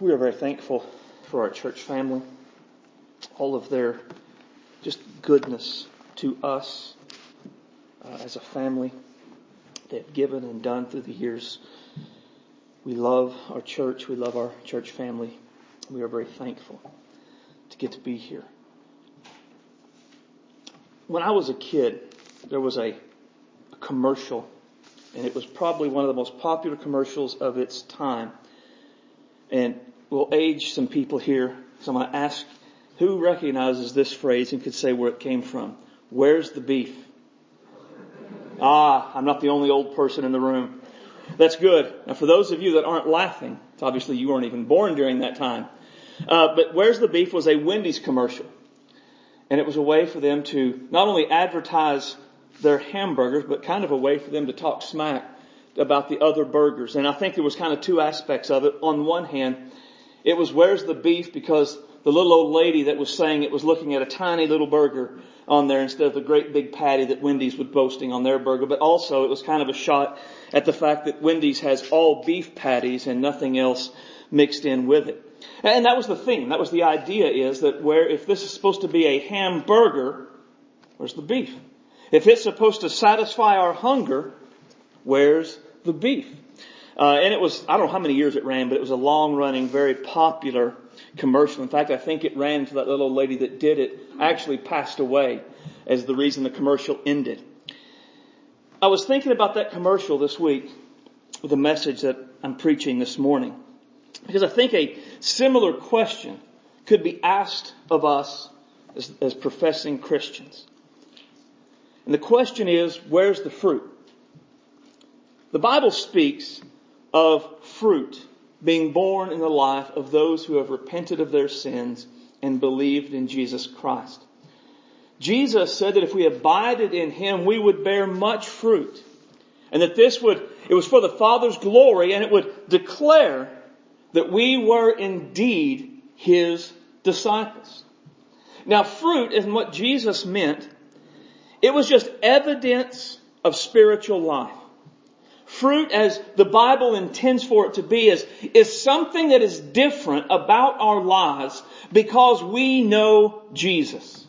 We are very thankful for our church family, all of their just goodness to us uh, as a family. They've given and done through the years. We love our church. We love our church family. We are very thankful to get to be here. When I was a kid, there was a, a commercial, and it was probably one of the most popular commercials of its time. And we'll age some people here. So I'm going to ask who recognizes this phrase and could say where it came from. Where's the beef? Ah, I'm not the only old person in the room. That's good. Now for those of you that aren't laughing, obviously you weren't even born during that time. Uh, but Where's the Beef was a Wendy's commercial. And it was a way for them to not only advertise their hamburgers, but kind of a way for them to talk smack about the other burgers. And I think there was kind of two aspects of it. On one hand, it was where's the beef because the little old lady that was saying it was looking at a tiny little burger on there instead of the great big patty that Wendy's was boasting on their burger. But also it was kind of a shot at the fact that Wendy's has all beef patties and nothing else mixed in with it. And that was the theme. That was the idea is that where, if this is supposed to be a hamburger, where's the beef? If it's supposed to satisfy our hunger, where's the beef? Uh, and it was, I don't know how many years it ran, but it was a long running, very popular commercial. In fact, I think it ran to that little lady that did it actually passed away as the reason the commercial ended. I was thinking about that commercial this week with the message that I'm preaching this morning. Because I think a similar question could be asked of us as, as professing Christians. And the question is, where's the fruit? The Bible speaks of fruit being born in the life of those who have repented of their sins and believed in Jesus Christ. Jesus said that if we abided in Him, we would bear much fruit. And that this would, it was for the Father's glory and it would declare that we were indeed His disciples. Now fruit is what Jesus meant. It was just evidence of spiritual life. Fruit as the Bible intends for it to be is, is something that is different about our lives because we know Jesus.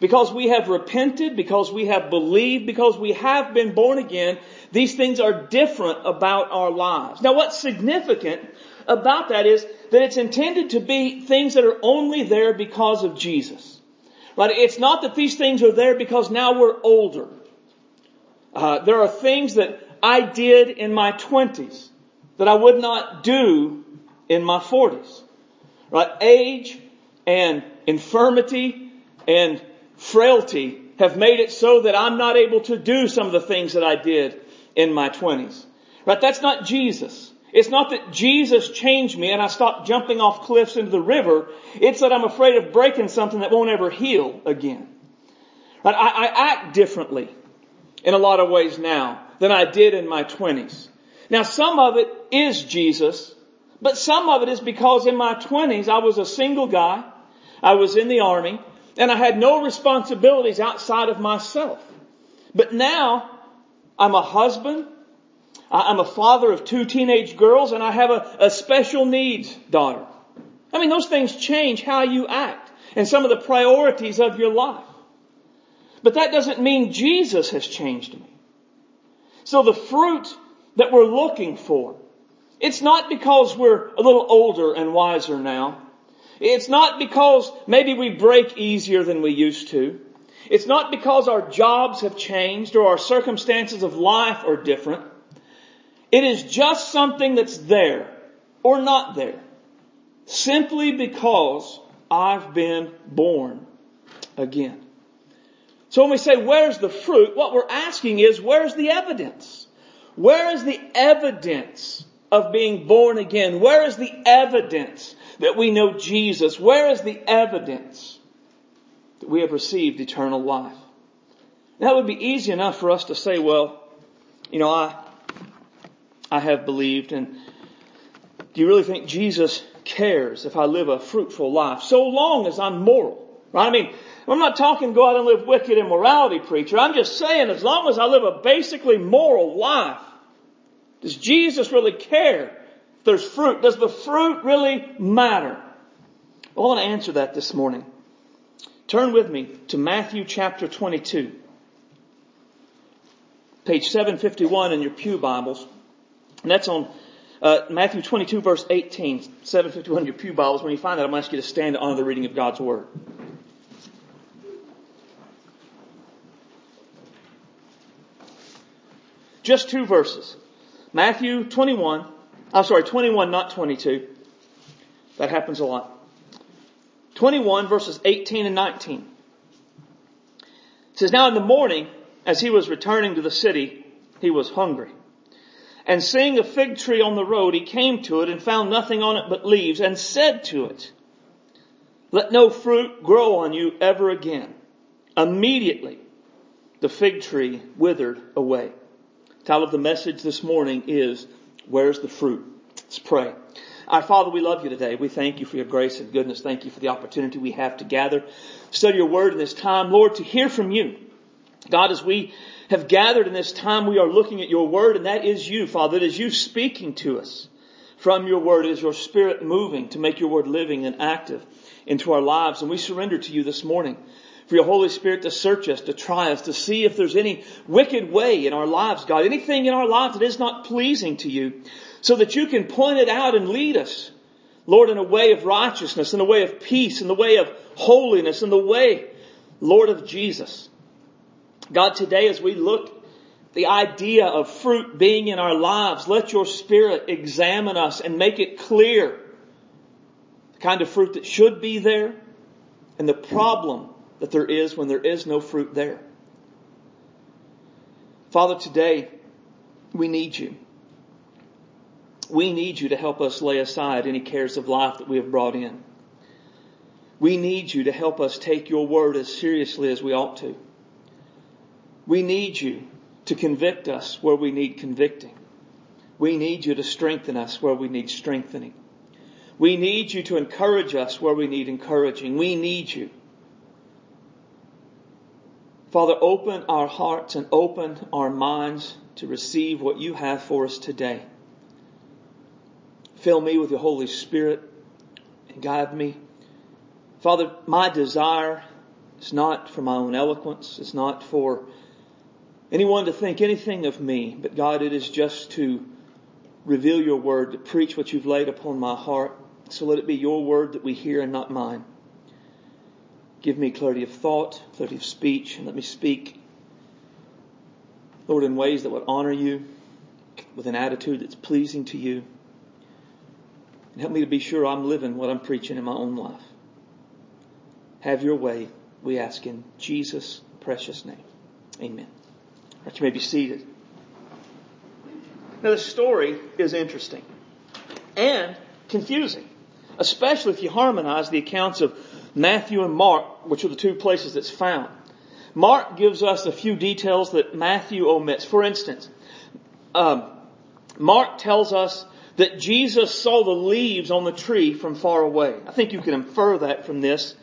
Because we have repented, because we have believed, because we have been born again, these things are different about our lives. Now what's significant about that is that it's intended to be things that are only there because of Jesus. Right? It's not that these things are there because now we're older. Uh, there are things that I did in my 20s that I would not do in my 40s. Right? Age and infirmity and frailty have made it so that I'm not able to do some of the things that I did in my 20s. Right? That's not Jesus. It's not that Jesus changed me and I stopped jumping off cliffs into the river. It's that I'm afraid of breaking something that won't ever heal again. Right? I, I act differently in a lot of ways now than I did in my twenties. Now some of it is Jesus, but some of it is because in my twenties I was a single guy, I was in the army, and I had no responsibilities outside of myself. But now I'm a husband, I'm a father of two teenage girls, and I have a, a special needs daughter. I mean, those things change how you act and some of the priorities of your life. But that doesn't mean Jesus has changed me. So the fruit that we're looking for, it's not because we're a little older and wiser now. It's not because maybe we break easier than we used to. It's not because our jobs have changed or our circumstances of life are different. It is just something that's there or not there. Simply because I've been born again. So when we say, where's the fruit? What we're asking is, where's the evidence? Where is the evidence of being born again? Where is the evidence that we know Jesus? Where is the evidence that we have received eternal life? That would be easy enough for us to say, well, you know, I, I have believed and do you really think Jesus cares if I live a fruitful life so long as I'm moral? Right? I mean, I'm not talking go out and live wicked immorality, preacher. I'm just saying as long as I live a basically moral life, does Jesus really care if there's fruit. Does the fruit really matter? I want to answer that this morning. Turn with me to Matthew chapter 22. Page 751 in your Pew Bibles. And that's on uh, Matthew 22 verse 18. 751 in your Pew Bibles. When you find that, I'm going to ask you to stand to honor the reading of God's Word. Just two verses. Matthew 21, I'm sorry, 21, not 22. That happens a lot. 21 verses 18 and 19. It says, Now in the morning, as he was returning to the city, he was hungry. And seeing a fig tree on the road, he came to it and found nothing on it but leaves and said to it, Let no fruit grow on you ever again. Immediately, the fig tree withered away. Title of the message this morning is, Where's the fruit? Let's pray. Our Father, we love you today. We thank you for your grace and goodness. Thank you for the opportunity we have to gather, study your word in this time. Lord, to hear from you. God, as we have gathered in this time, we are looking at your word and that is you, Father. It is you speaking to us from your word. It is your spirit moving to make your word living and active into our lives. And we surrender to you this morning for your Holy Spirit to search us, to try us, to see if there's any wicked way in our lives, God. Anything in our lives that is not pleasing to you so that you can point it out and lead us. Lord, in a way of righteousness, in a way of peace, in the way of holiness, in the way, Lord of Jesus. God, today as we look the idea of fruit being in our lives, let your spirit examine us and make it clear the kind of fruit that should be there and the problem that there is when there is no fruit there. Father, today we need you. We need you to help us lay aside any cares of life that we have brought in. We need you to help us take your word as seriously as we ought to. We need you to convict us where we need convicting. We need you to strengthen us where we need strengthening. We need you to encourage us where we need encouraging. We need you. Father, open our hearts and open our minds to receive what you have for us today. Fill me with your Holy Spirit and guide me. Father, my desire is not for my own eloquence. It's not for anyone to think anything of me, but God, it is just to reveal your word, to preach what you've laid upon my heart. So let it be your word that we hear and not mine. Give me clarity of thought, clarity of speech, and let me speak, Lord, in ways that would honor you, with an attitude that's pleasing to you. And help me to be sure I'm living what I'm preaching in my own life. Have your way, we ask in Jesus' precious name. Amen. Right, you may be seated. Now the story is interesting and confusing, especially if you harmonize the accounts of Matthew and Mark, which are the two places it's found. Mark gives us a few details that Matthew omits. For instance, um, Mark tells us that Jesus saw the leaves on the tree from far away. I think you can infer that from this,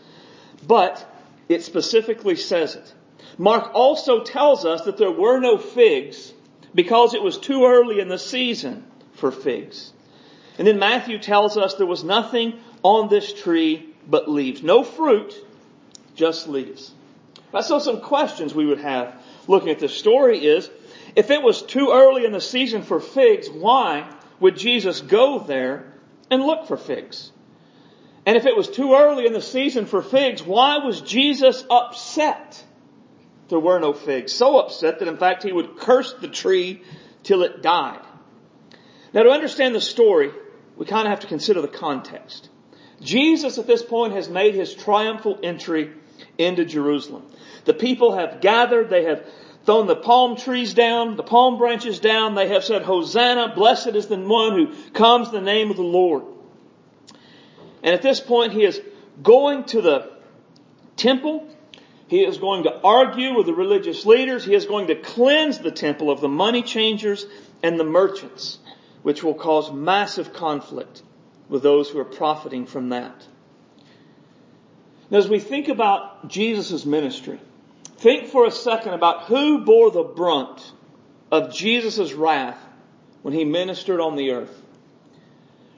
but it specifically says it. Mark also tells us that there were no figs because it was too early in the season for figs. And then Matthew tells us there was nothing on this tree but leaves. No fruit, just leaves. So some questions we would have looking at this story is, if it was too early in the season for figs, why would Jesus go there and look for figs? And if it was too early in the season for figs, why was Jesus upset there were no figs? So upset that in fact he would curse the tree till it died. Now to understand the story, we kind of have to consider the context. Jesus at this point has made his triumphal entry into Jerusalem. The people have gathered, they have thrown the palm trees down, the palm branches down. They have said, Hosanna, blessed is the one who comes in the name of the Lord. And at this point, he is going to the temple. He is going to argue with the religious leaders. He is going to cleanse the temple of the money changers and the merchants, which will cause massive conflict with those who are profiting from that. Now, as we think about Jesus' ministry, Think for a second about who bore the brunt of Jesus' wrath when he ministered on the earth.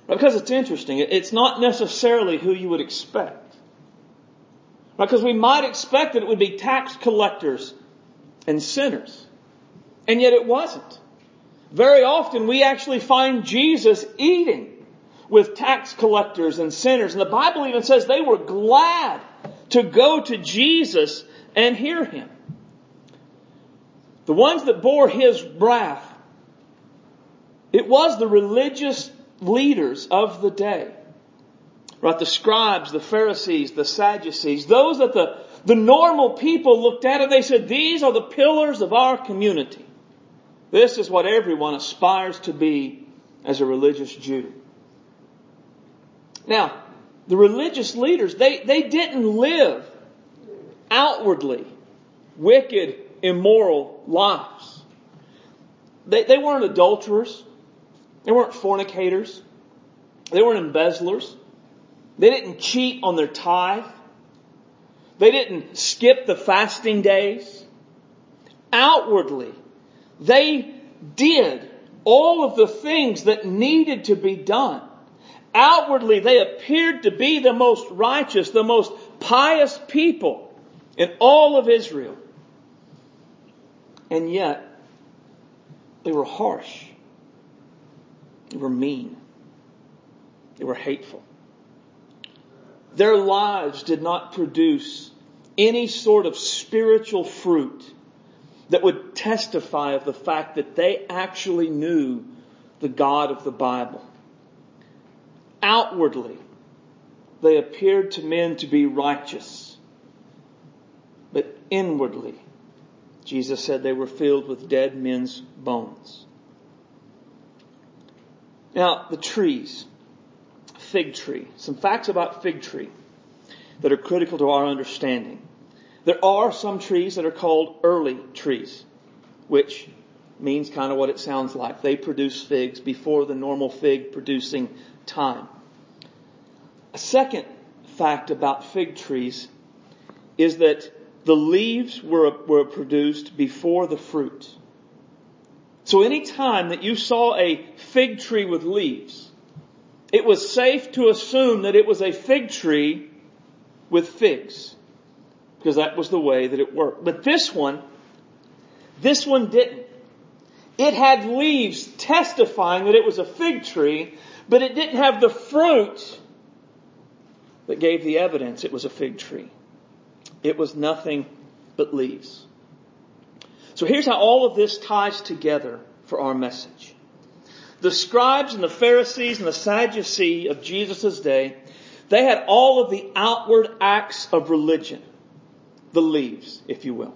Because it's interesting. It's not necessarily who you would expect. Because we might expect that it would be tax collectors and sinners. And yet it wasn't. Very often we actually find Jesus eating with tax collectors and sinners. And the Bible even says they were glad to go to Jesus and hear him. The ones that bore his wrath, it was the religious leaders of the day. Right? The scribes, the Pharisees, the Sadducees, those that the, the normal people looked at and they said, these are the pillars of our community. This is what everyone aspires to be as a religious Jew. Now, the religious leaders, they, they didn't live outwardly wicked, immoral lives. They, they weren't adulterers. They weren't fornicators. They weren't embezzlers. They didn't cheat on their tithe. They didn't skip the fasting days. Outwardly, they did all of the things that needed to be done. Outwardly, they appeared to be the most righteous, the most pious people in all of Israel. And yet, they were harsh. They were mean. They were hateful. Their lives did not produce any sort of spiritual fruit that would testify of the fact that they actually knew the God of the Bible. Outwardly, they appeared to men to be righteous, but inwardly, Jesus said they were filled with dead men's bones. Now, the trees. Fig tree. Some facts about fig tree that are critical to our understanding. There are some trees that are called early trees, which means kind of what it sounds like. They produce figs before the normal fig producing time. A second fact about fig trees is that the leaves were, were produced before the fruit. So any time that you saw a fig tree with leaves, it was safe to assume that it was a fig tree with figs because that was the way that it worked. But this one, this one didn't. It had leaves testifying that it was a fig tree, but it didn't have the fruit that gave the evidence it was a fig tree. It was nothing but leaves. So here's how all of this ties together for our message. The scribes and the Pharisees and the Sadducees of Jesus' day, they had all of the outward acts of religion the leaves, if you will.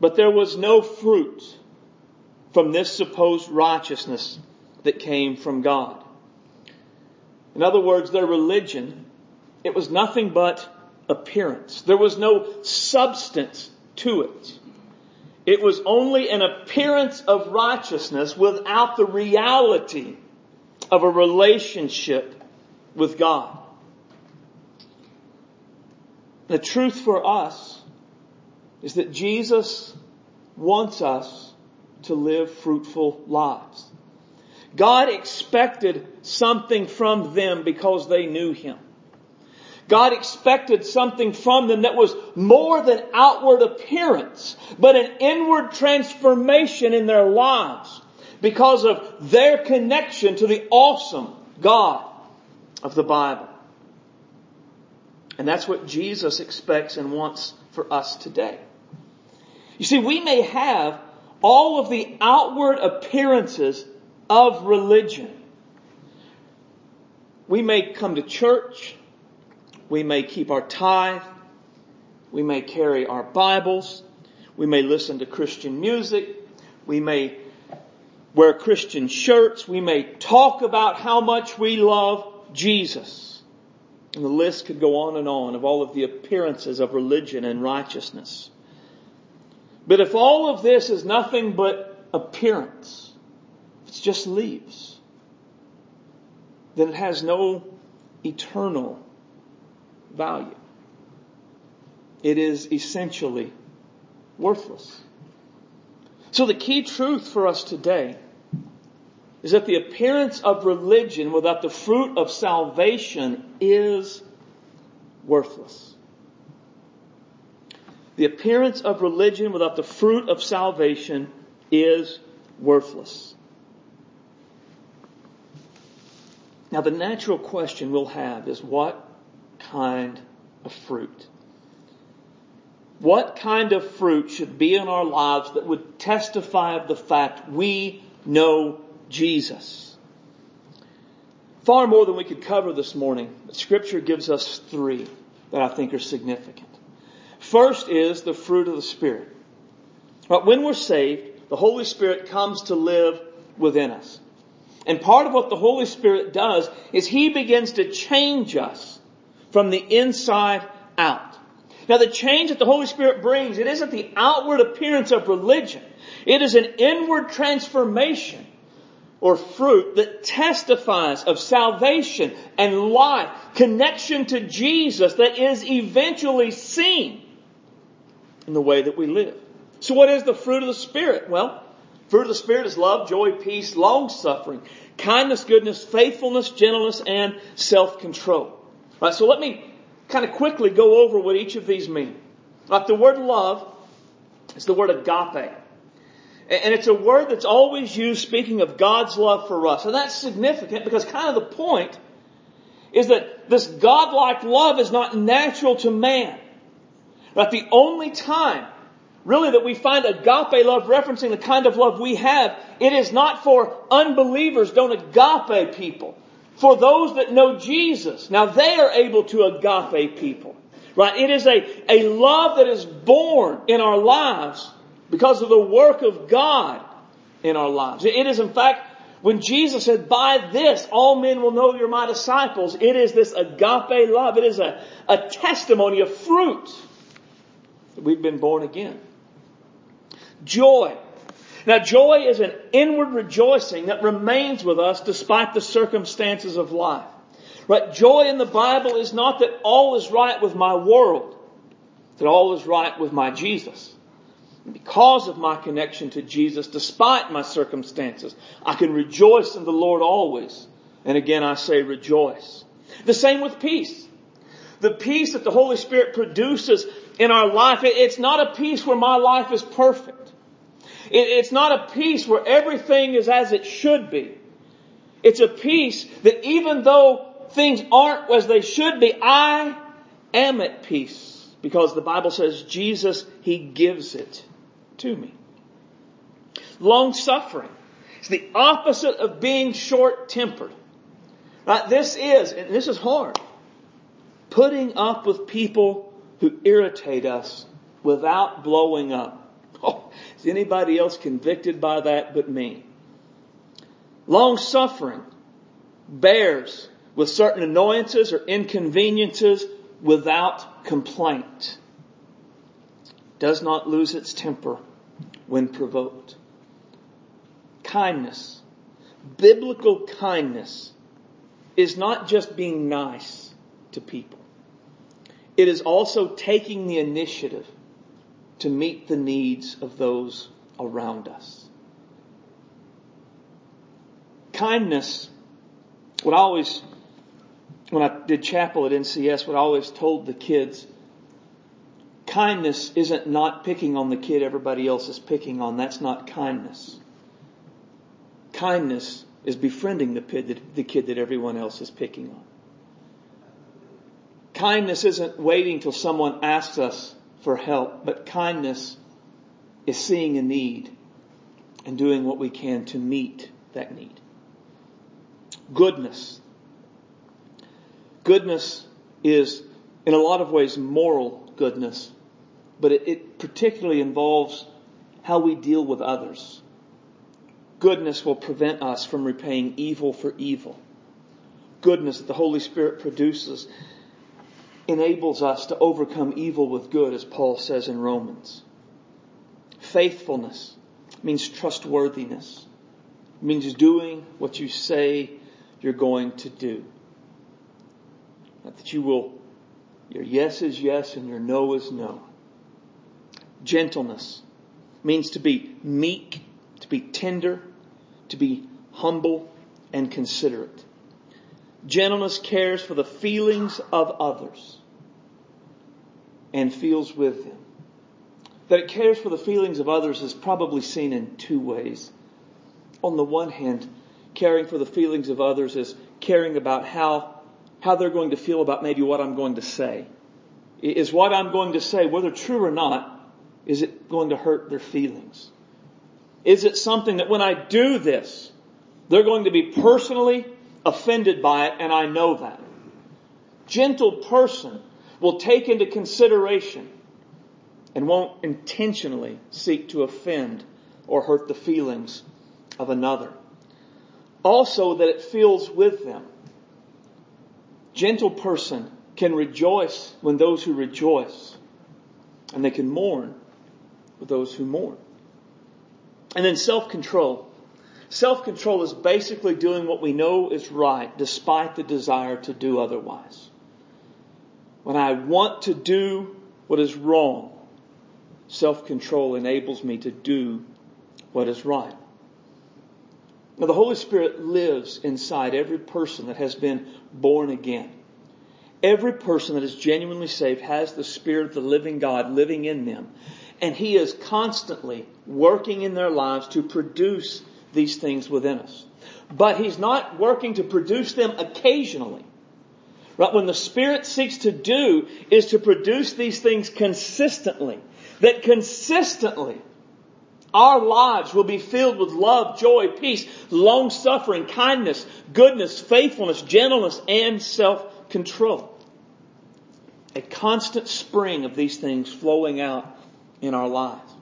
But there was no fruit from this supposed righteousness that came from God. In other words, their religion, it was nothing but appearance. There was no substance to it. It was only an appearance of righteousness without the reality of a relationship with God. The truth for us is that Jesus wants us to live fruitful lives. God expected something from them because they knew Him. God expected something from them that was more than outward appearance, but an inward transformation in their lives because of their connection to the awesome God of the Bible. And that's what Jesus expects and wants for us today. You see, we may have all of the outward appearances of religion. We may come to church. We may keep our tithe. We may carry our Bibles. We may listen to Christian music. We may wear Christian shirts. We may talk about how much we love Jesus. And the list could go on and on of all of the appearances of religion and righteousness. But if all of this is nothing but appearance, it's just leaves, then it has no eternal value. It is essentially worthless. So the key truth for us today is that the appearance of religion without the fruit of salvation is worthless. The appearance of religion without the fruit of salvation is worthless. Now the natural question we'll have is what kind of fruit? What kind of fruit should be in our lives that would testify of the fact we know Jesus? Far more than we could cover this morning, scripture gives us three that I think are significant. First is the fruit of the Spirit. But when we're saved, the Holy Spirit comes to live within us. And part of what the Holy Spirit does is He begins to change us from the inside out. Now the change that the Holy Spirit brings, it isn't the outward appearance of religion. It is an inward transformation or fruit that testifies of salvation and life, connection to Jesus that is eventually seen in the way that we live. So what is the fruit of the Spirit? Well, fruit of the Spirit is love, joy, peace, long suffering, kindness, goodness, faithfulness, gentleness, and self-control. Right, so let me kind of quickly go over what each of these mean. The word love is the word agape. And it's a word that's always used speaking of God's love for us. And that's significant because kind of the point is that this godlike love is not natural to man. But the only time really that we find agape love referencing the kind of love we have, it is not for unbelievers, don't agape people. For those that know Jesus, now they are able to agape people. Right? It is a, a love that is born in our lives because of the work of God in our lives. It is in fact, when Jesus said, by this all men will know you're my disciples, it is this agape love. It is a, a testimony, a fruit that we've been born again. Joy. Now joy is an inward rejoicing that remains with us despite the circumstances of life. Right? Joy in the Bible is not that all is right with my world, that all is right with my Jesus. Because of my connection to Jesus, despite my circumstances, I can rejoice in the Lord always. And again, I say rejoice. The same with peace. The peace that the Holy Spirit produces in our life, it's not a peace where my life is perfect. It's not a peace where everything is as it should be. It's a peace that even though things aren't as they should be, I am at peace. Because the Bible says Jesus, He gives it to me. Long suffering. It's the opposite of being short tempered. Right? This is, and this is hard, putting up with people who irritate us without blowing up. Is anybody else convicted by that but me? Long suffering bears with certain annoyances or inconveniences without complaint does not lose its temper when provoked. Kindness, biblical kindness, is not just being nice to people. It is also taking the initiative to meet the needs of those around us. Kindness, what I always, when I did chapel at NCS, what I always told the kids kindness isn't not picking on the kid everybody else is picking on. That's not kindness. Kindness is befriending the kid that, the kid that everyone else is picking on. Kindness isn't waiting till someone asks us for help, but kindness is seeing a need and doing what we can to meet that need. Goodness. Goodness is in a lot of ways moral goodness but it, it particularly involves how we deal with others. Goodness will prevent us from repaying evil for evil. Goodness that the Holy Spirit produces enables us to overcome evil with good, as Paul says in Romans. Faithfulness means trustworthiness. It means doing what you say you're going to do. Not That you will, your yes is yes and your no is no. Gentleness means to be meek, to be tender, to be humble, and considerate. Gentleness cares for the feelings of others and feels with them. That it cares for the feelings of others is probably seen in two ways. On the one hand, caring for the feelings of others is caring about how, how they're going to feel about maybe what I'm going to say. Is what I'm going to say, whether true or not, is it going to hurt their feelings? Is it something that when I do this, they're going to be personally offended by it and I know that? Gentle person will take into consideration and won't intentionally seek to offend or hurt the feelings of another. Also that it feels with them. Gentle person can rejoice when those who rejoice and they can mourn with those who mourn. And then self-control. Self-control is basically doing what we know is right despite the desire to do otherwise. When I want to do what is wrong, self-control enables me to do what is right. Now the Holy Spirit lives inside every person that has been born again. Every person that is genuinely saved has the Spirit of the living God living in them. And He is constantly working in their lives to produce these things within us. But He's not working to produce them occasionally. Right? When the Spirit seeks to do is to produce these things consistently. That consistently our lives will be filled with love, joy, peace, long suffering, kindness, goodness, faithfulness, gentleness, and self-control. A constant spring of these things flowing out in our lives.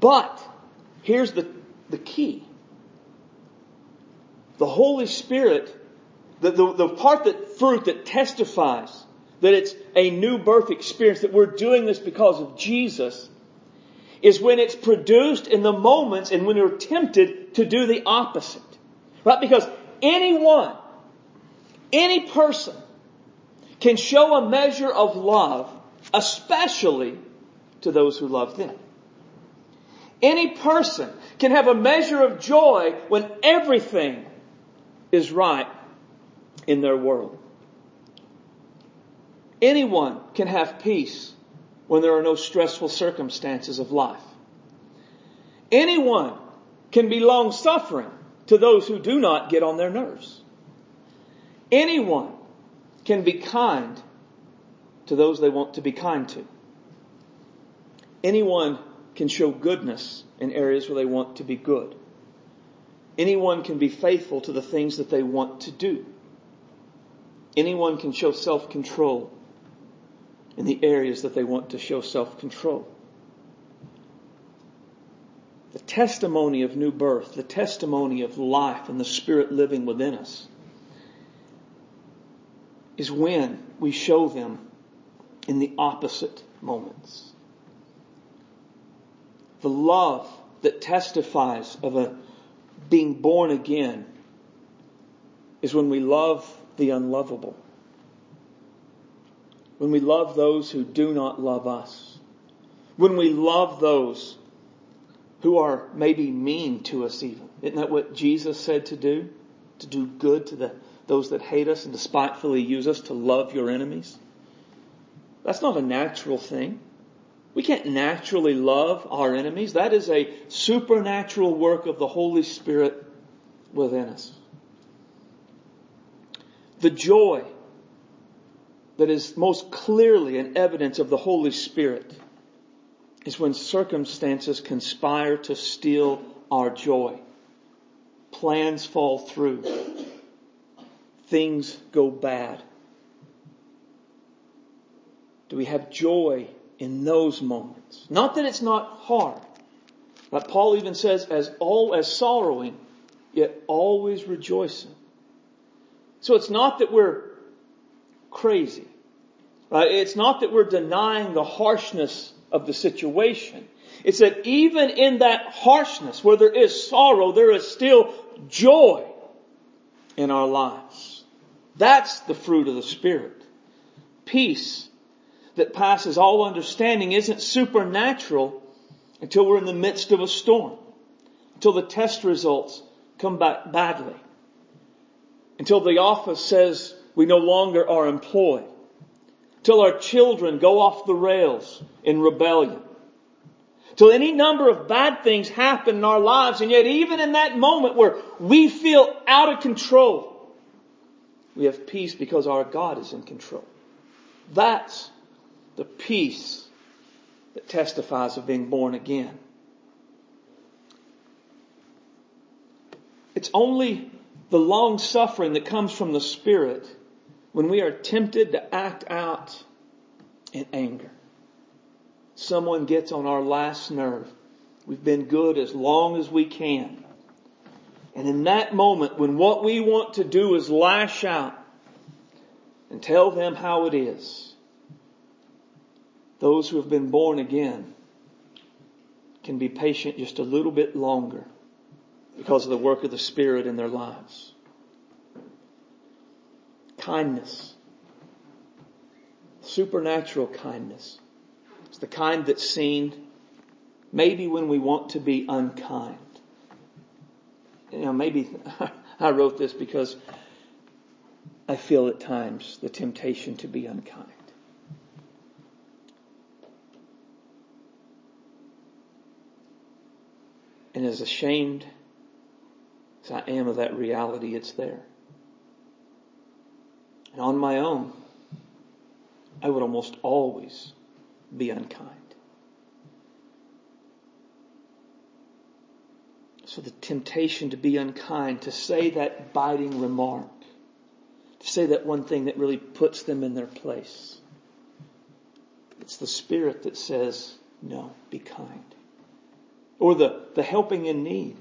But here's the, the key. The Holy Spirit the, the, the part that fruit that testifies that it's a new birth experience, that we're doing this because of Jesus, is when it's produced in the moments and when we're tempted to do the opposite. Right? Because anyone, any person can show a measure of love, especially to those who love them. Any person can have a measure of joy when everything is right in their world. Anyone can have peace when there are no stressful circumstances of life. Anyone can be long suffering to those who do not get on their nerves. Anyone can be kind to those they want to be kind to. Anyone can show goodness in areas where they want to be good. Anyone can be faithful to the things that they want to do. Anyone can show self-control in the areas that they want to show self-control. The testimony of new birth, the testimony of life and the Spirit living within us is when we show them in the opposite moments. The love that testifies of a being born again is when we love the unlovable. When we love those who do not love us. When we love those who are maybe mean to us even. Isn't that what Jesus said to do? To do good to the, those that hate us and despitefully use us to love your enemies? That's not a natural thing. We can't naturally love our enemies. That is a supernatural work of the Holy Spirit within us. The joy that is most clearly an evidence of the Holy Spirit is when circumstances conspire to steal our joy. Plans fall through. Things go bad. Do we have joy in those moments? Not that it's not hard. But Paul even says, as all as sorrowing, yet always rejoicing. So it's not that we're crazy. Right? It's not that we're denying the harshness of the situation. It's that even in that harshness, where there is sorrow, there is still joy in our lives. That's the fruit of the Spirit. Peace that passes all understanding isn't supernatural until we're in the midst of a storm. Until the test results come back badly. Until the office says we no longer are employed. Till our children go off the rails in rebellion. Till any number of bad things happen in our lives and yet even in that moment where we feel out of control, we have peace because our God is in control. That's the peace that testifies of being born again. It's only the long suffering that comes from the Spirit when we are tempted to act out in anger. Someone gets on our last nerve. We've been good as long as we can. And in that moment, when what we want to do is lash out and tell them how it is, those who have been born again can be patient just a little bit longer because of the work of the Spirit in their lives. Kindness. Supernatural kindness. It's the kind that's seen maybe when we want to be unkind. You know, maybe I wrote this because I feel at times the temptation to be unkind. And as ashamed as I am of that reality, it's there. And on my own, I would almost always be unkind. So the temptation to be unkind, to say that biting remark, to say that one thing that really puts them in their place. It's the Spirit that says, no, be kind. Or the, the helping in need.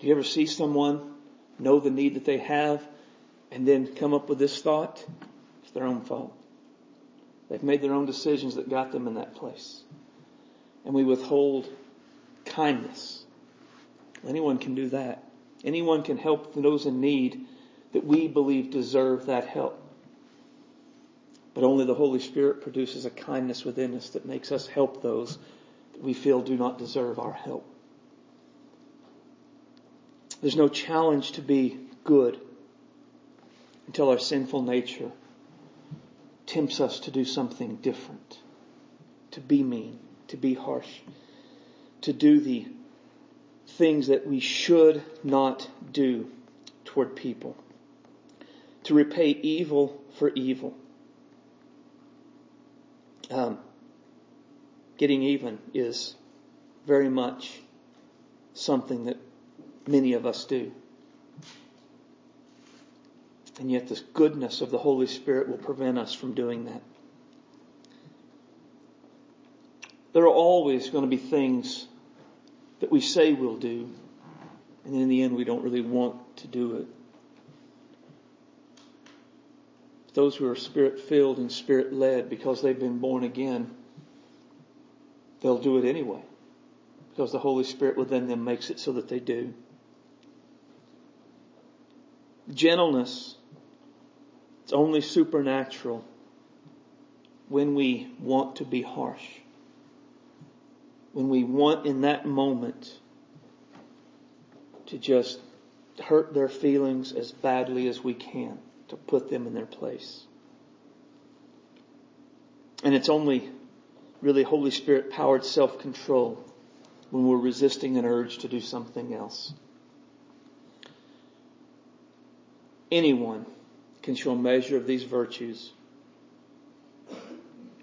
Do you ever see someone know the need that they have and then come up with this thought? It's their own fault. They've made their own decisions that got them in that place. And we withhold kindness. Anyone can do that. Anyone can help those in need that we believe deserve that help. But only the Holy Spirit produces a kindness within us that makes us help those we feel do not deserve our help. There's no challenge to be good until our sinful nature tempts us to do something different, to be mean, to be harsh, to do the things that we should not do toward people, to repay evil for evil. Um, getting even is very much something that many of us do. And yet the goodness of the Holy Spirit will prevent us from doing that. There are always going to be things that we say we'll do, and in the end we don't really want to do it. Those who are spirit filled and spirit led because they've been born again, they'll do it anyway. Because the Holy Spirit within them makes it so that they do. Gentleness, it's only supernatural when we want to be harsh. When we want in that moment to just hurt their feelings as badly as we can, to put them in their place. And it's only really Holy Spirit powered self control when we're resisting an urge to do something else. anyone can show a measure of these virtues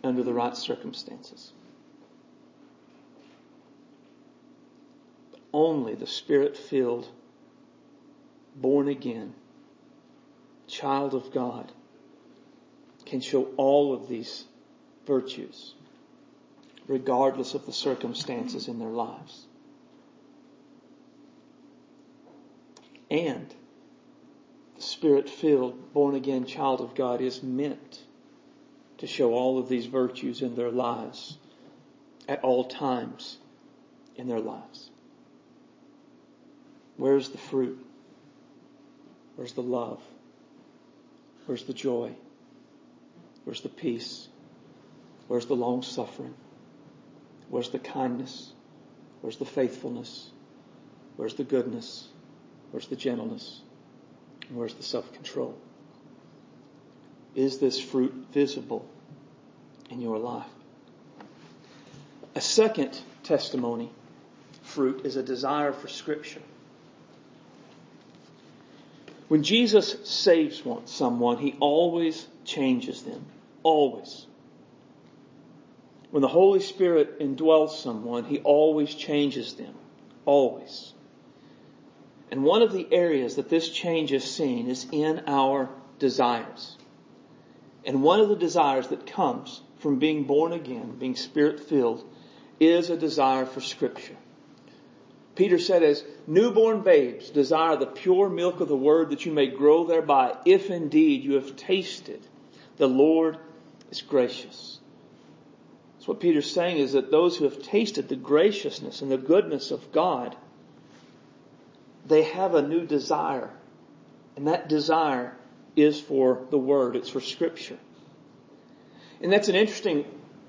under the right circumstances. Only the spirit filled, born again, child of God can show all of these virtues regardless of the circumstances in their lives. And the spirit filled, born again child of God is meant to show all of these virtues in their lives at all times in their lives. Where's the fruit? Where's the love? Where's the joy? Where's the peace? Where's the long suffering? Where's the kindness? Where's the faithfulness? Where's the goodness? Where's the gentleness? Where's the self control? Is this fruit visible in your life? A second testimony fruit is a desire for Scripture. When Jesus saves one, someone, he always changes them. Always. When the Holy Spirit indwells someone, he always changes them. Always. And one of the areas that this change is seen is in our desires. And one of the desires that comes from being born again, being spirit filled, is a desire for scripture. Peter said, as newborn babes desire the pure milk of the word that you may grow thereby, if indeed you have tasted the Lord is gracious. So what Peter's saying is that those who have tasted the graciousness and the goodness of God, they have a new desire. And that desire is for the Word. It's for Scripture. And that's an interesting,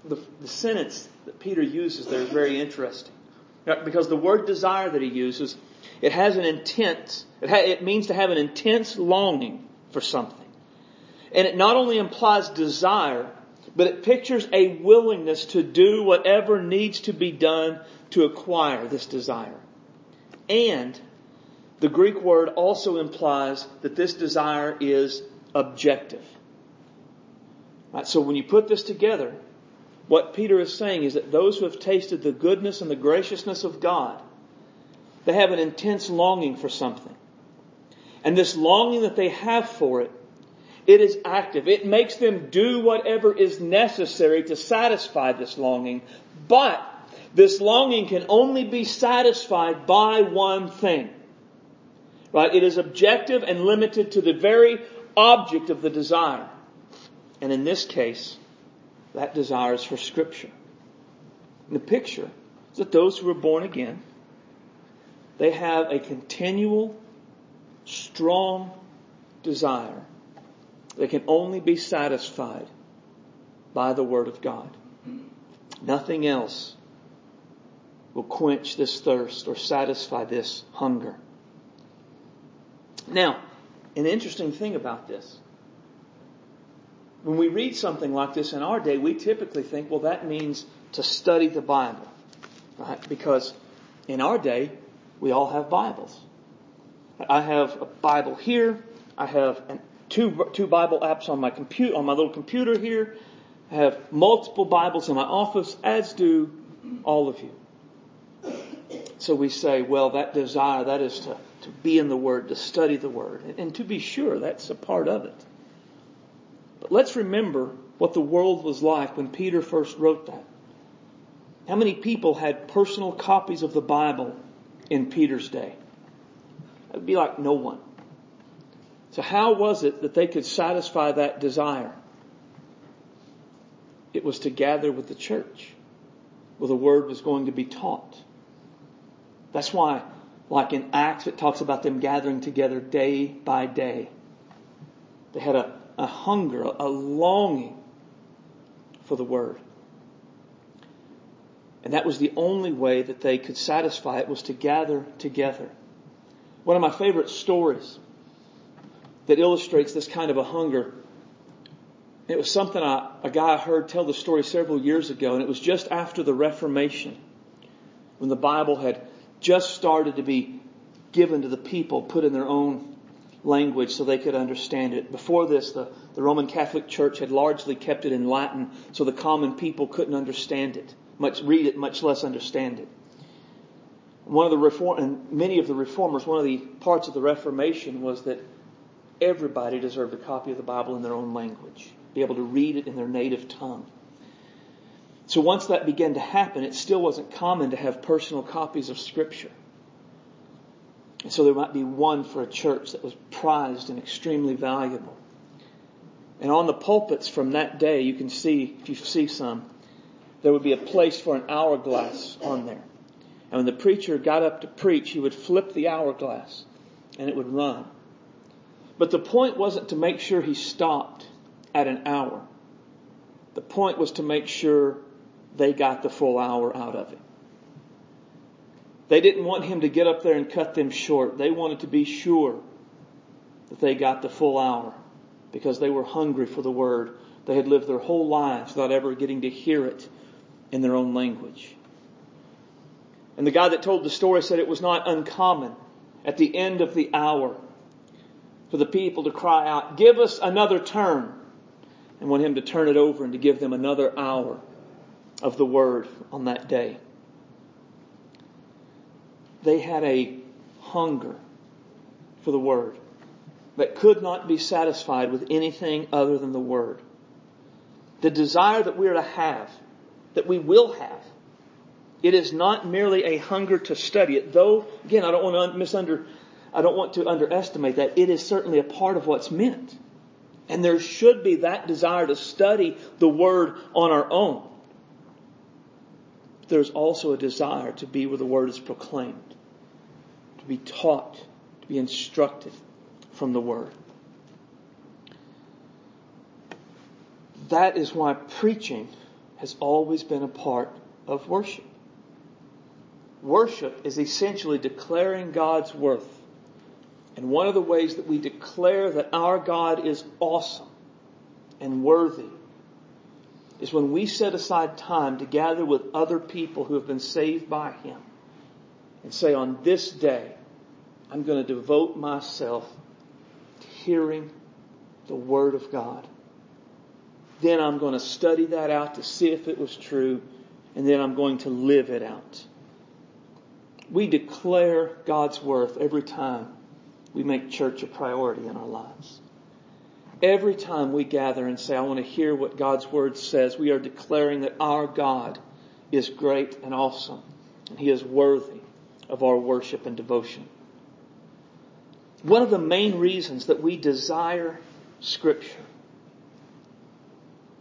the, the sentence that Peter uses there is very interesting. Because the word desire that he uses, it has an intent, it, ha, it means to have an intense longing for something. And it not only implies desire, but it pictures a willingness to do whatever needs to be done to acquire this desire. And the Greek word also implies that this desire is objective. Right, so when you put this together, what Peter is saying is that those who have tasted the goodness and the graciousness of God, they have an intense longing for something. And this longing that they have for it, it is active. It makes them do whatever is necessary to satisfy this longing. But this longing can only be satisfied by one thing. Right? It is objective and limited to the very object of the desire. And in this case, that desire is for Scripture. And the picture is that those who are born again, they have a continual, strong desire that can only be satisfied by the Word of God. Nothing else will quench this thirst or satisfy this hunger. Now, an interesting thing about this when we read something like this in our day, we typically think, well, that means to study the Bible, right? Because in our day, we all have Bibles. I have a Bible here. I have an, two two Bible apps on my computer on my little computer here. I have multiple Bibles in my office, as do all of you. So we say, well, that desire, that is to, to be in the Word, to study the Word. And, and to be sure, that's a part of it. But let's remember what the world was like when Peter first wrote that. How many people had personal copies of the Bible in Peter's day? It would be like no one. So how was it that they could satisfy that desire? It was to gather with the church where the word was going to be taught. That's why, like in Acts, it talks about them gathering together day by day. They had a a hunger, a longing for the Word. And that was the only way that they could satisfy it was to gather together. One of my favorite stories that illustrates this kind of a hunger. It was something I, a guy I heard tell the story several years ago, and it was just after the Reformation, when the Bible had just started to be given to the people, put in their own language so they could understand it. Before this, the, the Roman Catholic Church had largely kept it in Latin so the common people couldn't understand it, much read it, much less understand it. One of the reform, and many of the reformers, one of the parts of the Reformation was that everybody deserved a copy of the Bible in their own language, be able to read it in their native tongue. So once that began to happen, it still wasn't common to have personal copies of Scripture. And so there might be one for a church that was prized and extremely valuable. And on the pulpits from that day, you can see, if you see some, there would be a place for an hourglass on there. And when the preacher got up to preach, he would flip the hourglass and it would run. But the point wasn't to make sure he stopped at an hour. The point was to make sure they got the full hour out of it. They didn't want him to get up there and cut them short. They wanted to be sure that they got the full hour because they were hungry for the word. They had lived their whole lives without ever getting to hear it in their own language. And the guy that told the story said it was not uncommon at the end of the hour for the people to cry out, give us another turn. And want him to turn it over and to give them another hour of the word on that day. They had a hunger for the word that could not be satisfied with anything other than the word. The desire that we are to have, that we will have, it is not merely a hunger to study it, though, again, I don't want to misunder, I don't want to underestimate that. It is certainly a part of what's meant. And there should be that desire to study the Word on our own. There's also a desire to be where the Word is proclaimed, to be taught, to be instructed from the Word. That is why preaching has always been a part of worship. Worship is essentially declaring God's worth. And one of the ways that we declare that our God is awesome and worthy is when we set aside time to gather with other people who have been saved by Him and say, on this day, I'm going to devote myself to hearing the Word of God. Then I'm going to study that out to see if it was true, and then I'm going to live it out we declare God's worth every time we make church a priority in our lives. Every time we gather and say, I want to hear what God's word says, we are declaring that our God is great and awesome, and He is worthy of our worship and devotion. One of the main reasons that we desire Scripture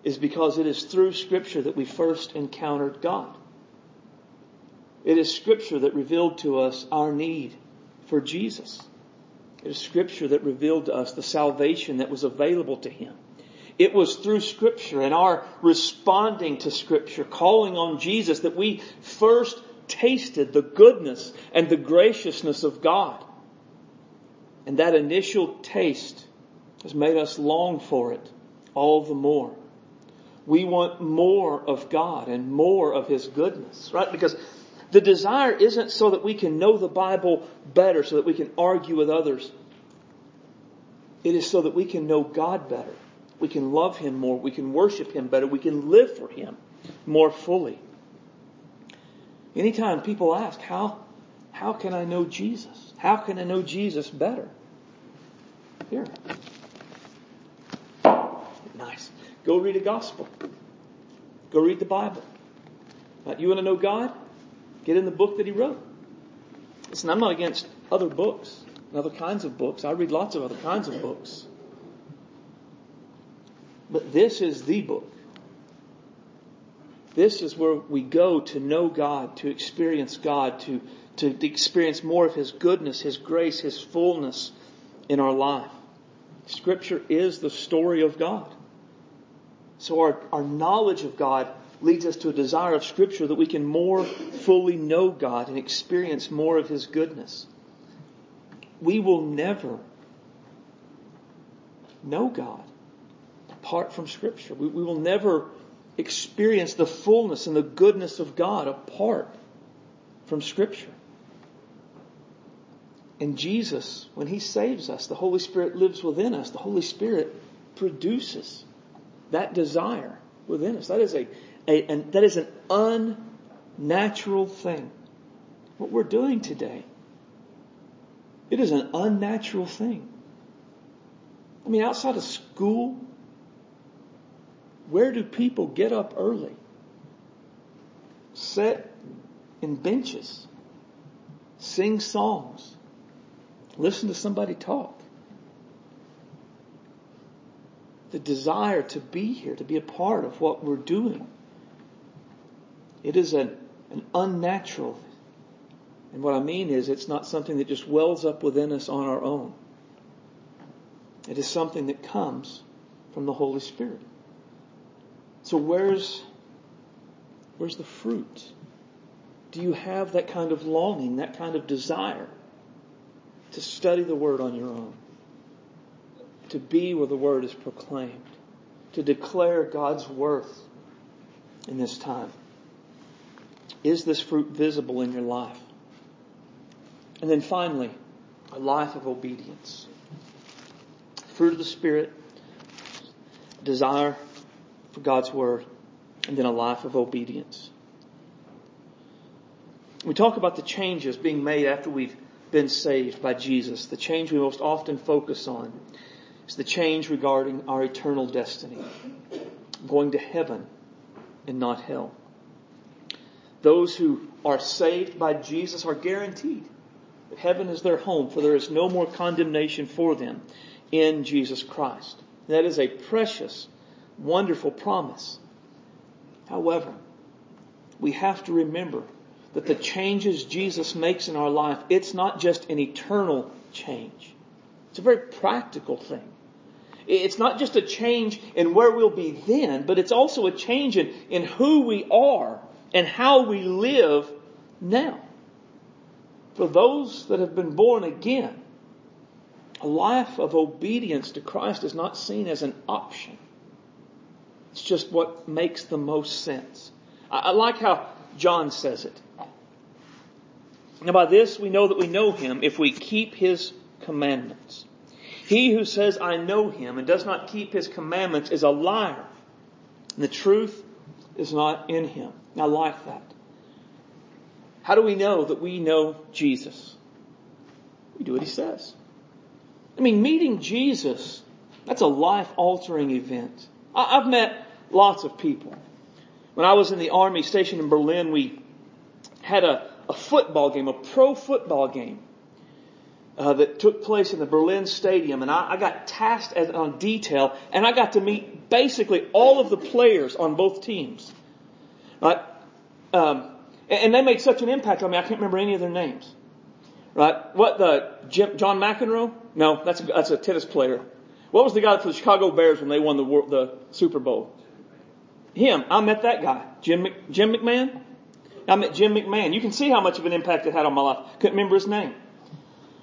is because it is through Scripture that we first encountered God. It is scripture that revealed to us our need for Jesus. It is scripture that revealed to us the salvation that was available to him. It was through scripture and our responding to scripture, calling on Jesus that we first tasted the goodness and the graciousness of God. And that initial taste has made us long for it all the more. We want more of God and more of His goodness, right? Because the desire isn't so that we can know the Bible better, so that we can argue with others. It is so that we can know God better. We can love Him more. We can worship Him better. We can live for Him more fully. Anytime people ask, how, how can I know Jesus? How can I know Jesus better? Here. Nice. Go read a gospel. Go read the Bible. You want to know God? Get in the book that he wrote. Listen, I'm not against other books and other kinds of books. I read lots of other kinds of books. But this is the book. This is where we go to know God, to experience God, to, to, experience more of His goodness, His grace, His fullness in our life. Scripture is the story of God. So our, our knowledge of God leads us to a desire of Scripture that we can more fully know God and experience more of His goodness. We will never know God apart from Scripture. We, we will never experience the fullness and the goodness of God apart from Scripture. And Jesus, when He saves us, the Holy Spirit lives within us. The Holy Spirit produces that desire within us. That is a a, and that is an unnatural thing. What we're doing today, it is an unnatural thing. I mean, outside of school, where do people get up early? Sit in benches, sing songs, listen to somebody talk. The desire to be here, to be a part of what we're doing. It is an, an unnatural. And what I mean is it's not something that just wells up within us on our own. It is something that comes from the Holy Spirit. So where's, where's the fruit? Do you have that kind of longing, that kind of desire to study the Word on your own? To be where the Word is proclaimed? To declare God's worth in this time? Is this fruit visible in your life? And then finally, a life of obedience. Fruit of the Spirit, desire for God's Word, and then a life of obedience. We talk about the changes being made after we've been saved by Jesus. The change we most often focus on is the change regarding our eternal destiny. Going to heaven and not hell. Those who are saved by Jesus are guaranteed that heaven is their home, for there is no more condemnation for them in Jesus Christ. That is a precious, wonderful promise. However, we have to remember that the changes Jesus makes in our life, it's not just an eternal change. It's a very practical thing. It's not just a change in where we'll be then, but it's also a change in, in who we are and how we live now. For those that have been born again, a life of obedience to Christ is not seen as an option. It's just what makes the most sense. I, I like how John says it. Now by this we know that we know him if we keep his commandments. He who says, I know him and does not keep his commandments is a liar. And the truth is not in him. I like that. How do we know that we know Jesus? We do what he says. I mean, meeting Jesus, that's a life altering event. I've met lots of people. When I was in the army stationed in Berlin, we had a, a football game, a pro football game uh, that took place in the Berlin Stadium, and I, I got tasked as, on detail, and I got to meet basically all of the players on both teams. Right? Um, and, they made such an impact on me, I can't remember any of their names. Right? What the Jim, John McEnroe? No, that's a, that's a tennis player. What was the guy for the Chicago Bears when they won the the Super Bowl? Him. I met that guy, Jim Jim McMahon. I met Jim McMahon. You can see how much of an impact it had on my life. Couldn't remember his name.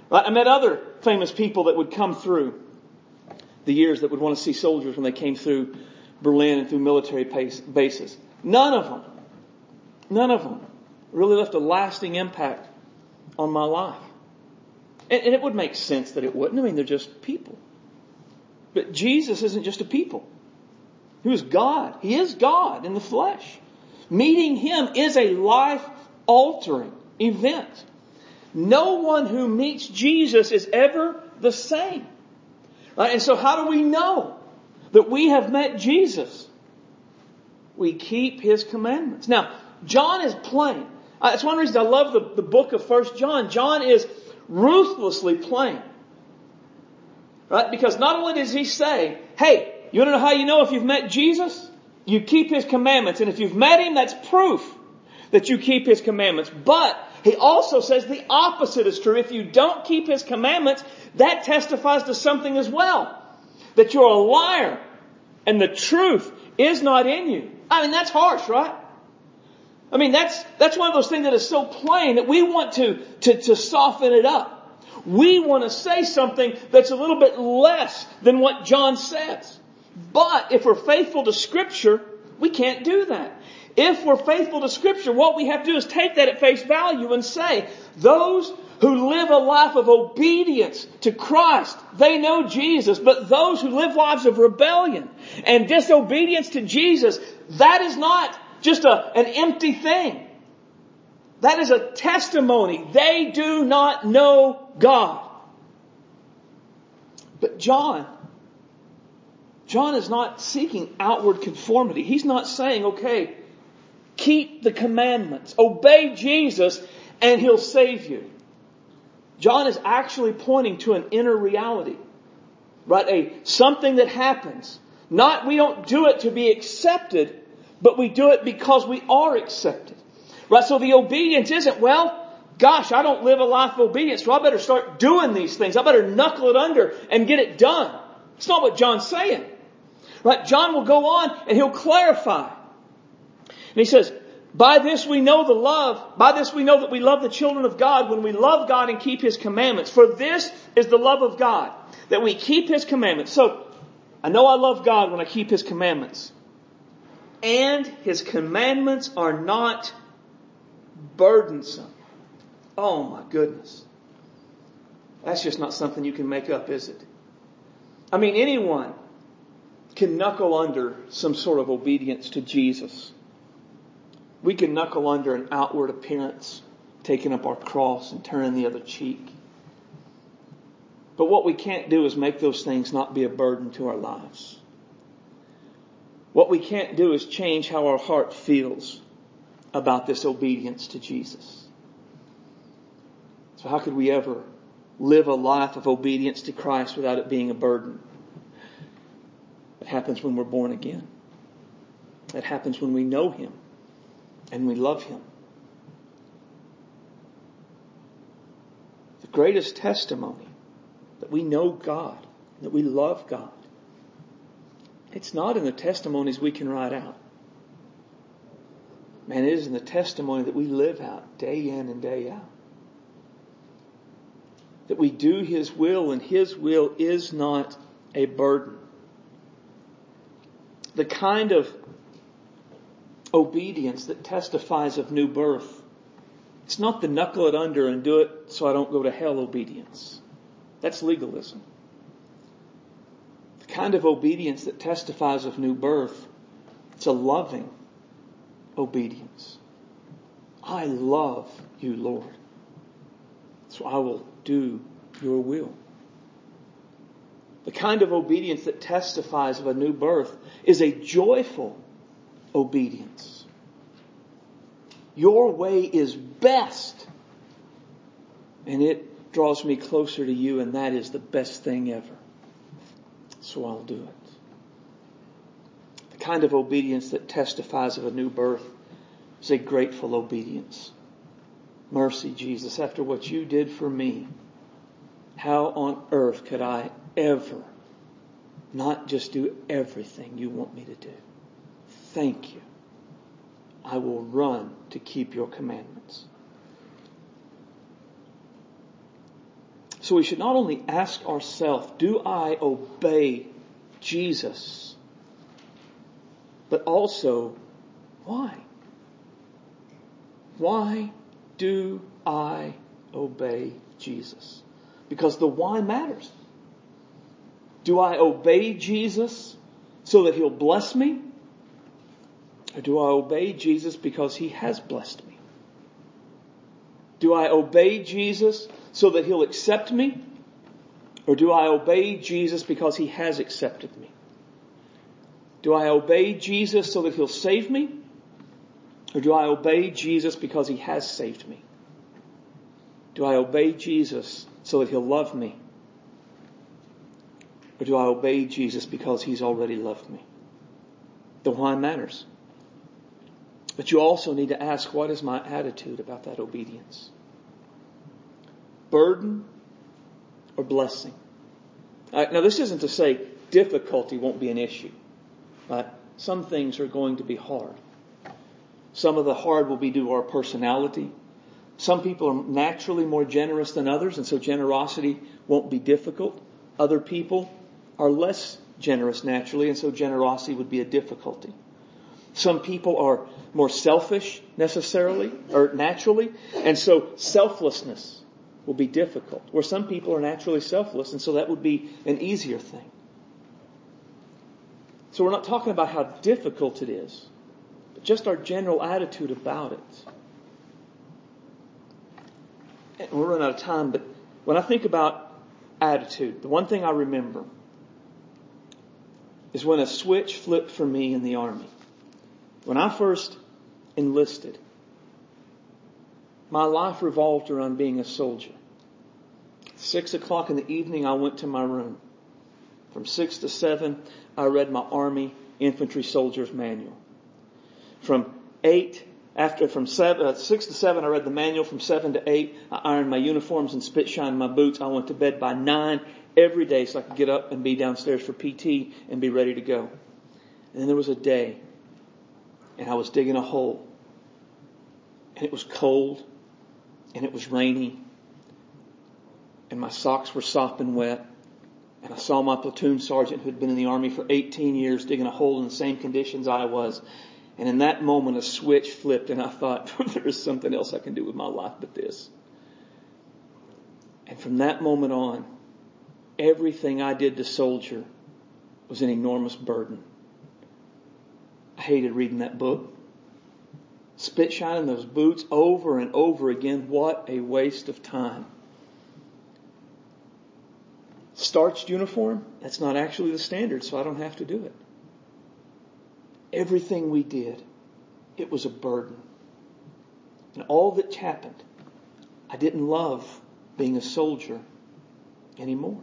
Right? I met other famous people that would come through the years that would want to see soldiers when they came through Berlin and through military bases. None of them, none of them really left a lasting impact on my life. And, and it would make sense that it wouldn't. I mean, they're just people. But Jesus isn't just a people. He was God. He is God in the flesh. Meeting Him is a life altering event. No one who meets Jesus is ever the same. Right? And so how do we know that we have met Jesus? We keep His commandments. Now, John is plain. Uh, that's one reason I love the, the book of First John. John is ruthlessly plain. Right? Because not only does he say, hey, you want to know how you know if you've met Jesus? You keep His commandments. And if you've met Him, that's proof that you keep His commandments. But he also says the opposite is true. If you don't keep His commandments, that testifies to something as well. That you're a liar and the truth is not in you. I mean, that's harsh, right? I mean, that's, that's one of those things that is so plain that we want to, to, to soften it up. We want to say something that's a little bit less than what John says. But if we're faithful to scripture, we can't do that. If we're faithful to scripture, what we have to do is take that at face value and say, those who live a life of obedience to Christ, they know Jesus, but those who live lives of rebellion and disobedience to Jesus, that is not just a, an empty thing. That is a testimony. They do not know God. But John, John is not seeking outward conformity. He's not saying, okay, keep the commandments, obey Jesus, and he'll save you. John is actually pointing to an inner reality. Right? A, something that happens. Not, we don't do it to be accepted, but we do it because we are accepted. Right? So the obedience isn't, well, gosh, I don't live a life of obedience, so I better start doing these things. I better knuckle it under and get it done. It's not what John's saying. Right? John will go on and he'll clarify. And he says, By this we know the love. By this we know that we love the children of God when we love God and keep His commandments. For this is the love of God, that we keep His commandments. So, I know I love God when I keep His commandments. And His commandments are not burdensome. Oh my goodness. That's just not something you can make up, is it? I mean, anyone can knuckle under some sort of obedience to Jesus. We can knuckle under an outward appearance, taking up our cross and turning the other cheek. But what we can't do is make those things not be a burden to our lives. What we can't do is change how our heart feels about this obedience to Jesus. So how could we ever live a life of obedience to Christ without it being a burden? It happens when we're born again. It happens when we know Him and we love Him. The greatest testimony that we know God, that we love God, it's not in the testimonies we can write out. Man, it is in the testimony that we live out day in and day out. That we do His will and His will is not a burden. The kind of obedience that testifies of new birth. It's not the knuckle it under and do it so I don't go to hell obedience. That's legalism. The kind of obedience that testifies of new birth, it's a loving obedience. I love you, Lord. So I will do your will. The kind of obedience that testifies of a new birth is a joyful obedience. Your way is best. And it draws me closer to you, and that is the best thing ever. So I'll do it. The kind of obedience that testifies of a new birth is a grateful obedience. Mercy, Jesus, after what you did for me, how on earth could I ever not just do everything you want me to do? Thank you. I will run to keep your commandments. So we should not only ask ourselves, do I obey Jesus? But also, why? Why do I obey Jesus? Because the why matters. Do I obey Jesus so that he'll bless me? Or do I obey Jesus because he has blessed me? Do I obey Jesus so that he'll accept me? Or do I obey Jesus because he has accepted me? Do I obey Jesus so that he'll save me? Or do I obey Jesus because he has saved me? Do I obey Jesus so that he'll love me? Or do I obey Jesus because he's already loved me? The why matters. But you also need to ask, what is my attitude about that obedience? Burden or blessing? Right, now this isn't to say difficulty won't be an issue. Right? Some things are going to be hard. Some of the hard will be due to our personality. Some people are naturally more generous than others, and so generosity won't be difficult. Other people are less generous naturally, and so generosity would be a difficulty. Some people are more selfish necessarily or naturally, and so selflessness will be difficult. Where some people are naturally selfless, and so that would be an easier thing. So we're not talking about how difficult it is, but just our general attitude about it. And we're running out of time, but when I think about attitude, the one thing I remember is when a switch flipped for me in the army. When I first enlisted, my life revolved around being a soldier. Six o'clock in the evening, I went to my room. From six to seven, I read my Army Infantry Soldier's Manual. From eight, after from seven, uh, six to seven, I read the manual. From seven to eight, I ironed my uniforms and spit shined my boots. I went to bed by nine every day so I could get up and be downstairs for PT and be ready to go. And then there was a day and I was digging a hole and it was cold and it was rainy and my socks were sopping wet and I saw my platoon sergeant who had been in the army for 18 years digging a hole in the same conditions I was. And in that moment a switch flipped and I thought, there is something else I can do with my life but this. And from that moment on, everything I did to soldier was an enormous burden. I hated reading that book. Spit shining those boots over and over again. What a waste of time. Starched uniform, that's not actually the standard, so I don't have to do it. Everything we did, it was a burden. And all that happened, I didn't love being a soldier anymore.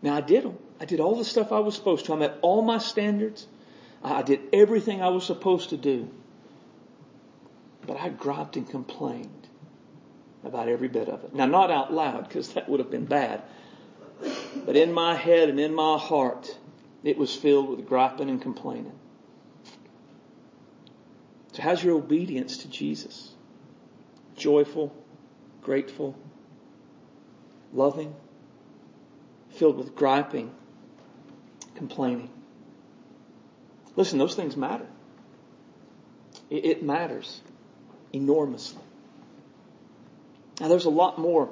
Now I did them. I did all the stuff I was supposed to. I met all my standards. I did everything I was supposed to do. But I griped and complained about every bit of it. Now not out loud because that would have been bad. But in my head and in my heart, it was filled with griping and complaining. So how's your obedience to Jesus? Joyful, grateful, loving, filled with griping, complaining. Listen, those things matter. It, matters enormously. Now there's a lot more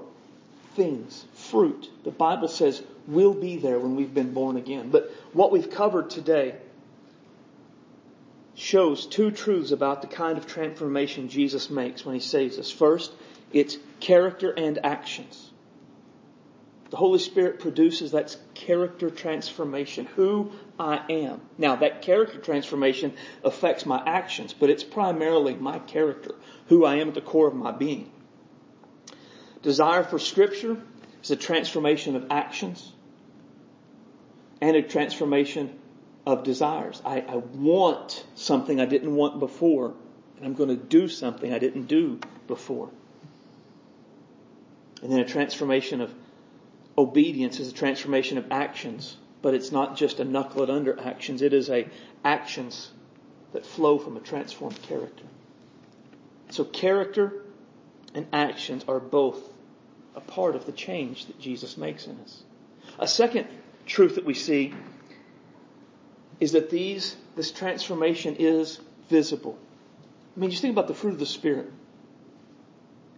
things, fruit, the Bible says will be there when we've been born again. But what we've covered today shows two truths about the kind of transformation Jesus makes when he saves us. First, it's character and actions. The Holy Spirit produces that character transformation, who I am. Now, that character transformation affects my actions, but it's primarily my character, who I am at the core of my being. Desire for Scripture is a transformation of actions and a transformation of desires. I, I want something I didn't want before, and I'm going to do something I didn't do before. And then a transformation of obedience is a transformation of actions, but it's not just a knuckle under actions. It is a actions that flow from a transformed character. So character and actions are both a part of the change that Jesus makes in us. A second truth that we see is that these, this transformation is visible. I mean, just think about the fruit of the Spirit.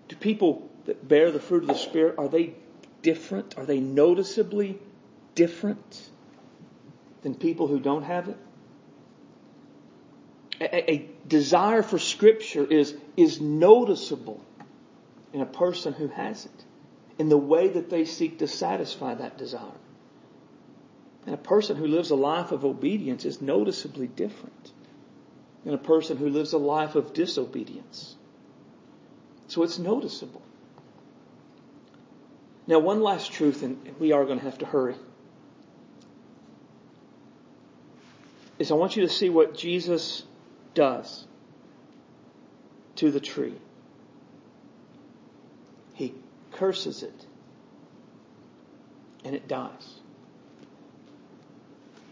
Do people that bear the fruit of the Spirit, are they different? Are they noticeably different than people who don't have it? A, a, desire for Scripture is, is noticeable in a person who has it, in the way that they seek to satisfy that desire. And a person who lives a life of obedience is noticeably different than a person who lives a life of disobedience. So it's noticeable. Now, one last truth, and we are going to have to hurry, is I want you to see what Jesus does to the tree. Curses it, and it dies.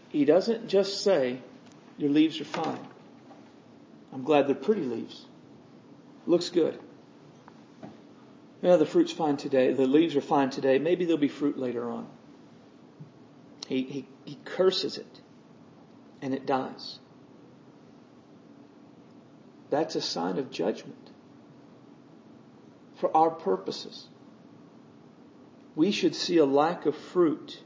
He doesn't just say, Your leaves are fine. I'm glad they're pretty leaves. Looks good. Yeah, the fruit's fine today. The leaves are fine today. Maybe there'll be fruit later on. He, he, he curses it and it dies. That's a sign of judgment for our purposes. We should see a lack of fruit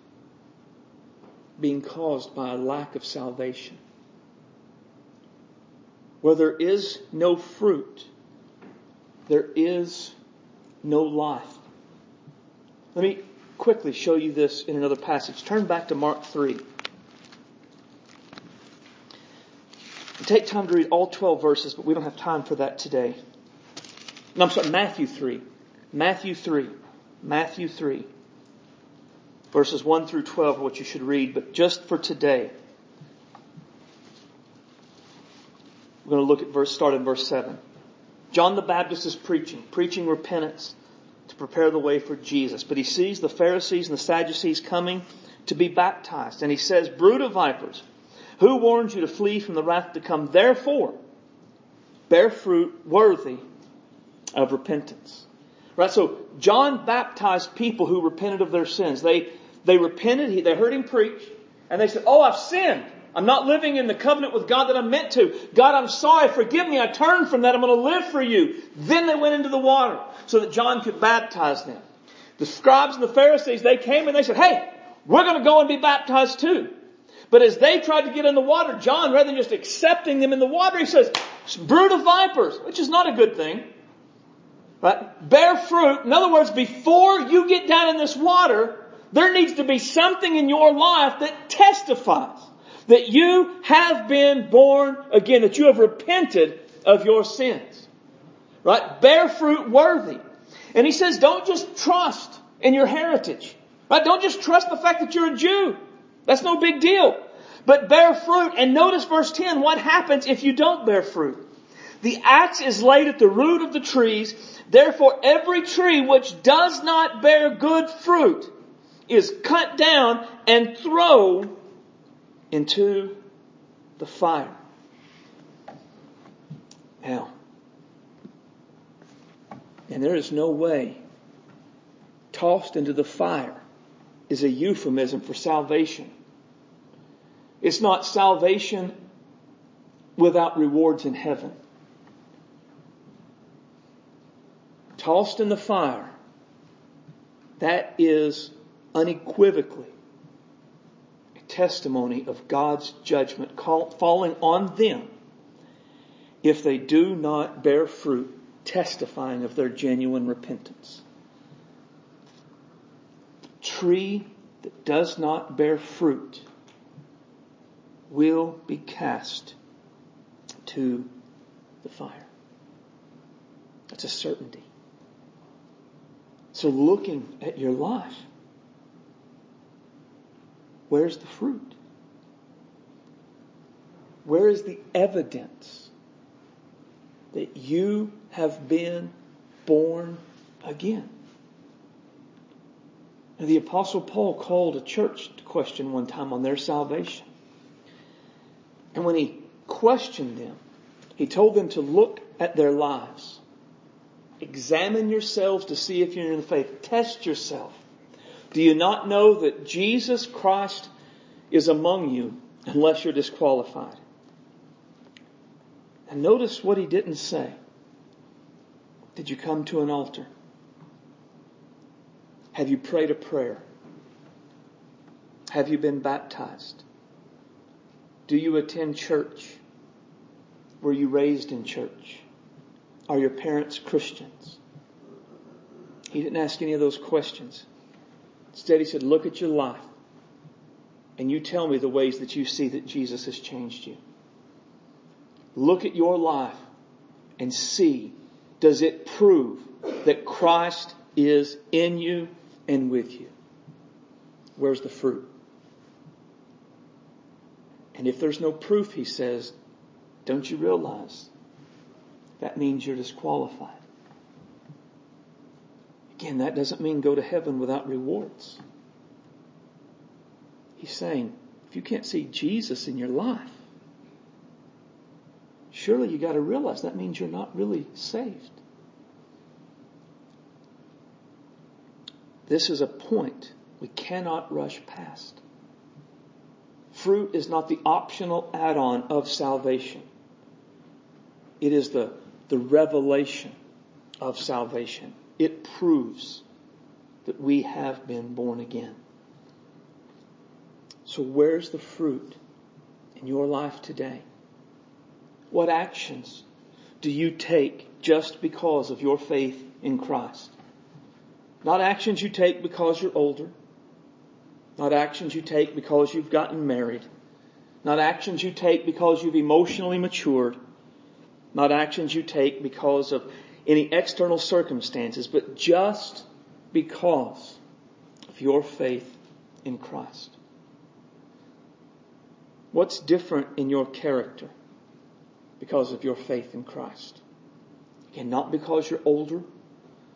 being caused by a lack of salvation. Where there is no fruit, there is no life. Let me quickly show you this in another passage. Turn back to Mark 3. Take time to read all 12 verses, but we don't have time for that today. No, I'm sorry, Matthew 3. Matthew 3. Matthew 3. Verses 1 through 12 are what you should read, but just for today, we're going to look at verse, start in verse 7. John the Baptist is preaching, preaching repentance to prepare the way for Jesus. But he sees the Pharisees and the Sadducees coming to be baptized. And he says, Brood of vipers, who warned you to flee from the wrath to come? Therefore, bear fruit worthy of repentance. Right? So John baptized people who repented of their sins. They, they repented, they heard him preach, and they said, Oh, I've sinned. I'm not living in the covenant with God that I'm meant to. God, I'm sorry. Forgive me. I turn from that. I'm going to live for you. Then they went into the water so that John could baptize them. The scribes and the Pharisees, they came and they said, Hey, we're going to go and be baptized too. But as they tried to get in the water, John, rather than just accepting them in the water, he says, brood of vipers, which is not a good thing. Right? Bear fruit. In other words, before you get down in this water, there needs to be something in your life that testifies that you have been born again, that you have repented of your sins. Right? Bear fruit worthy. And he says, don't just trust in your heritage. Right? Don't just trust the fact that you're a Jew. That's no big deal. But bear fruit. And notice verse 10, what happens if you don't bear fruit? The axe is laid at the root of the trees. Therefore every tree which does not bear good fruit is cut down and thrown into the fire. Now, and there is no way tossed into the fire is a euphemism for salvation. It's not salvation without rewards in heaven. Tossed in the fire, that is unequivocally a testimony of God's judgment falling on them if they do not bear fruit testifying of their genuine repentance. Tree that does not bear fruit will be cast to the fire. That's a certainty. So looking at your life, where's the fruit? Where is the evidence that you have been born again? And the apostle Paul called a church to question one time on their salvation. And when he questioned them, he told them to look at their lives. Examine yourselves to see if you're in the faith. Test yourself. Do you not know that Jesus Christ is among you unless you're disqualified? And notice what he didn't say. Did you come to an altar? Have you prayed a prayer? Have you been baptized? Do you attend church? Were you raised in church? Are your parents Christians? He didn't ask any of those questions. Instead, he said, look at your life and you tell me the ways that you see that Jesus has changed you. Look at your life and see, does it prove that Christ is in you and with you? Where's the fruit? And if there's no proof, he says, don't you realize that means you're disqualified? Again, that doesn't mean go to heaven without rewards. He's saying, if you can't see Jesus in your life, surely you got to realize that means you're not really saved. This is a point we cannot rush past. Fruit is not the optional add-on of salvation. It is the, the revelation of salvation. It proves that we have been born again. So where's the fruit in your life today? What actions do you take just because of your faith in Christ? Not actions you take because you're older. Not actions you take because you've gotten married. Not actions you take because you've emotionally matured. Not actions you take because of any external circumstances, but just because of your faith in Christ. What's different in your character because of your faith in Christ? Again, not because you're older,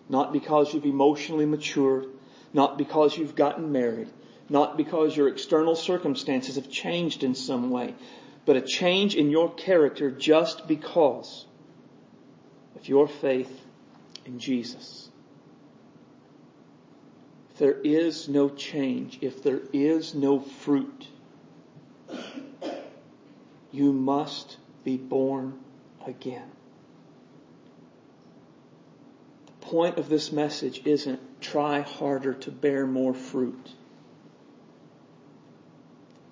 not because you've emotionally matured, not because you've gotten married, not because your external circumstances have changed in some way, but a change in your character just because of your faith in Jesus. If there is no change, if there is no fruit, you must be born again. The point of this message isn't try harder to bear more fruit.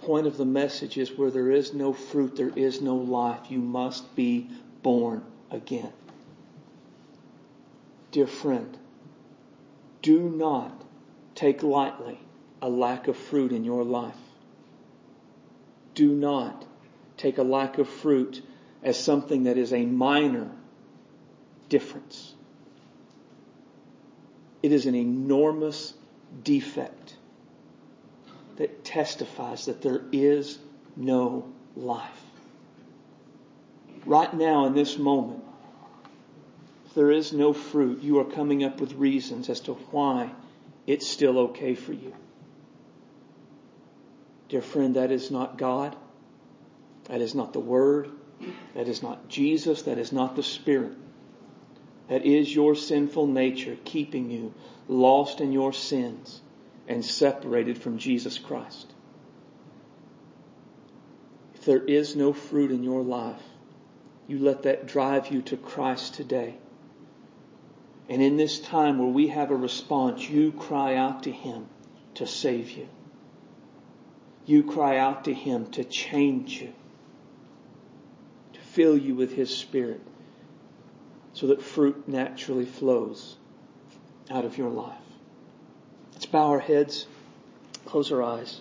Point of the message is where there is no fruit, there is no life. You must be born again. Dear friend, do not take lightly a lack of fruit in your life. Do not take a lack of fruit as something that is a minor difference. It is an enormous defect that testifies that there is no life. Right now, in this moment, if there is no fruit, you are coming up with reasons as to why it's still okay for you. Dear friend, that is not God. That is not the Word. That is not Jesus. That is not the Spirit. That is your sinful nature keeping you lost in your sins and separated from Jesus Christ. If there is no fruit in your life, you let that drive you to Christ today. And in this time where we have a response, you cry out to Him to save you. You cry out to Him to change you, to fill you with His Spirit so that fruit naturally flows out of your life. Let's bow our heads, close our eyes.